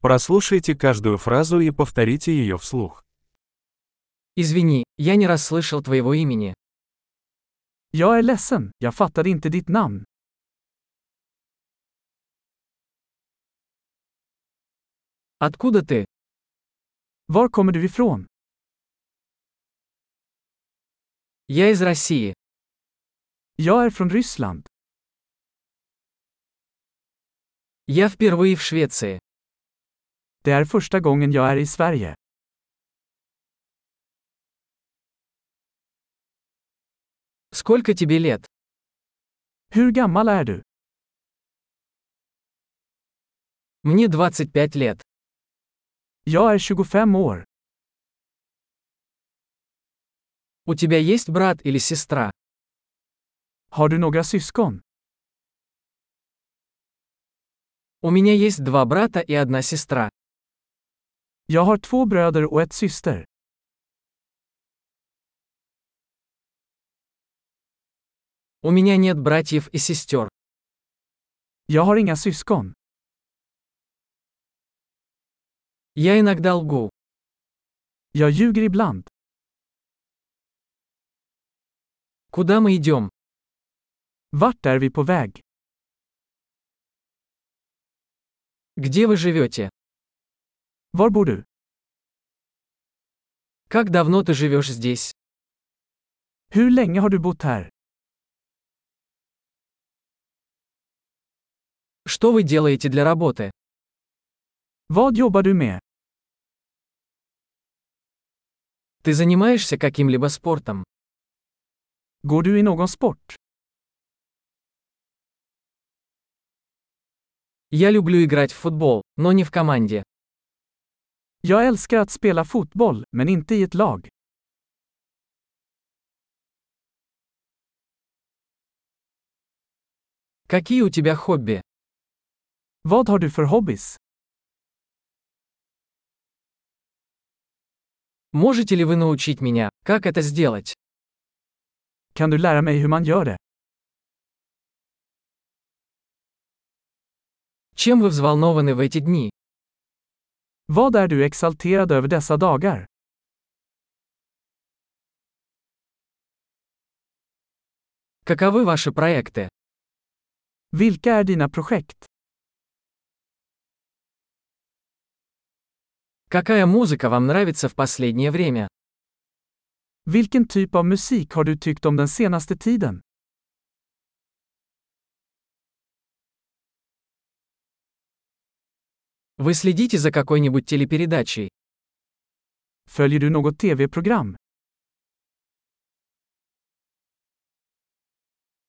Прослушайте каждую фразу и повторите ее вслух. Извини, я не расслышал твоего имени. Jag är ledsen, jag fattade inte ditt namn. Откуда ты? Var kommer du ifrån? Я из России. Jag är från Ryssland. Я впервые в Швеции. Det är första gången jag är i Sverige. Сколько тебе лет? Hur gammal är du? Мне 25 лет. Jag är 25 år. У тебя есть брат или сестра? Har du några syskon? У меня есть два брата и одна сестра. Jag har två bröder och ett syster. У меня нет братьев и сестер. Jag har inga syskon. Я иногда лгу. Jag ljuger ibland. Куда мы идем? Vart är vi på väg? Где вы живете? Var bor du? Как давно ты живешь здесь? Hur länge har du bott här? Что вы делаете для работы? Vad jobbar du med? Ты занимаешься каким-либо спортом? Går du i någon sport? Я люблю играть в футбол, но не в команде. Jag älskar att spela fotboll, men inte i ett lag. Какие у тебя хобби? Vad har du för hobbys? Можете ли вы научить меня, как это сделать? Kan du lära mig hur man gör det? Чем вы взволнованы в эти дни? Vad är du exalterad över dessa dagar? Каковы ваши проекты? Vilka är dina projekt? Какая музыка вам нравится в последнее время? Vilken typ av musik har du tyckt om den senaste tiden? Вы следите за какой-нибудь телепередачей? Följer du något tv-program?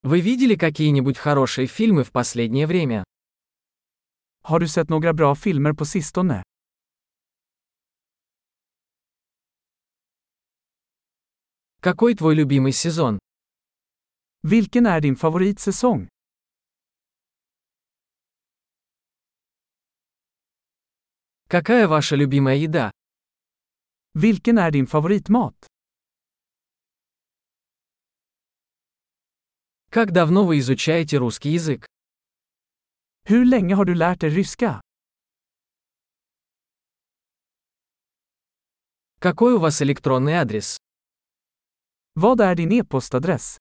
Вы видели какие-нибудь хорошие фильмы в последнее время? Har du sett några bra filmer på sistone? Какой твой любимый сезон? Vilken är din favoritsäsong? Какая ваша любимая еда? Vilken är din favoritmat? Как давно вы изучаете русский язык? Hur länge har du lärt dig ryska? Какой у вас электронный адрес? Vad är din e-postadress?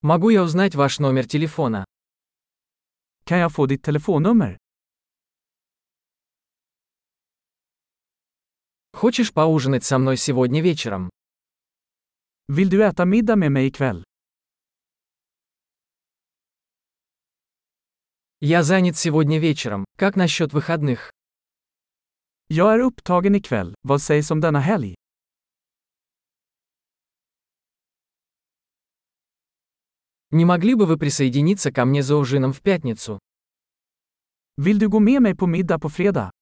Могу я узнать ваш номер телефона? Kan jag få ditt telefonnummer? Хочешь поужинать со мной сегодня вечером? Vill du äta middag med mig ikväll? Я занят сегодня вечером. Как насчет выходных? Jag är upptagen ikväll, vad sägs om denna helg? Не могли бы вы присоединиться ко мне за ужином в пятницу? Vill du gå med mig på middag på fredag?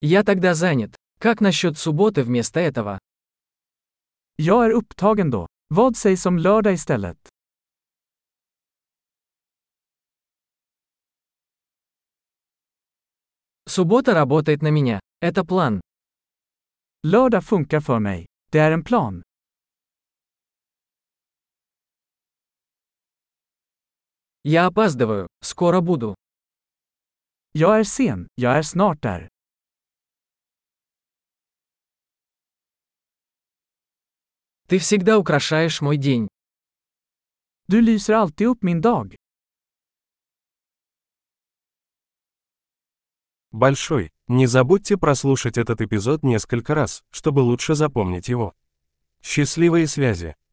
Я тогда занят. Как насчет субботы вместо этого? Jag är upptagen då. Vad sägs om lördag istället? Суббота работает на меня. Это план. Lördag funkar för mig. Det är en plan. Я опаздываю, скоро буду. Jag är sen, jag är snart där. Ты всегда украшаешь мой день. Du lyser alltid upp min dag. Большой. Не забудьте прослушать этот эпизод несколько раз, чтобы лучше запомнить его. Счастливые связи!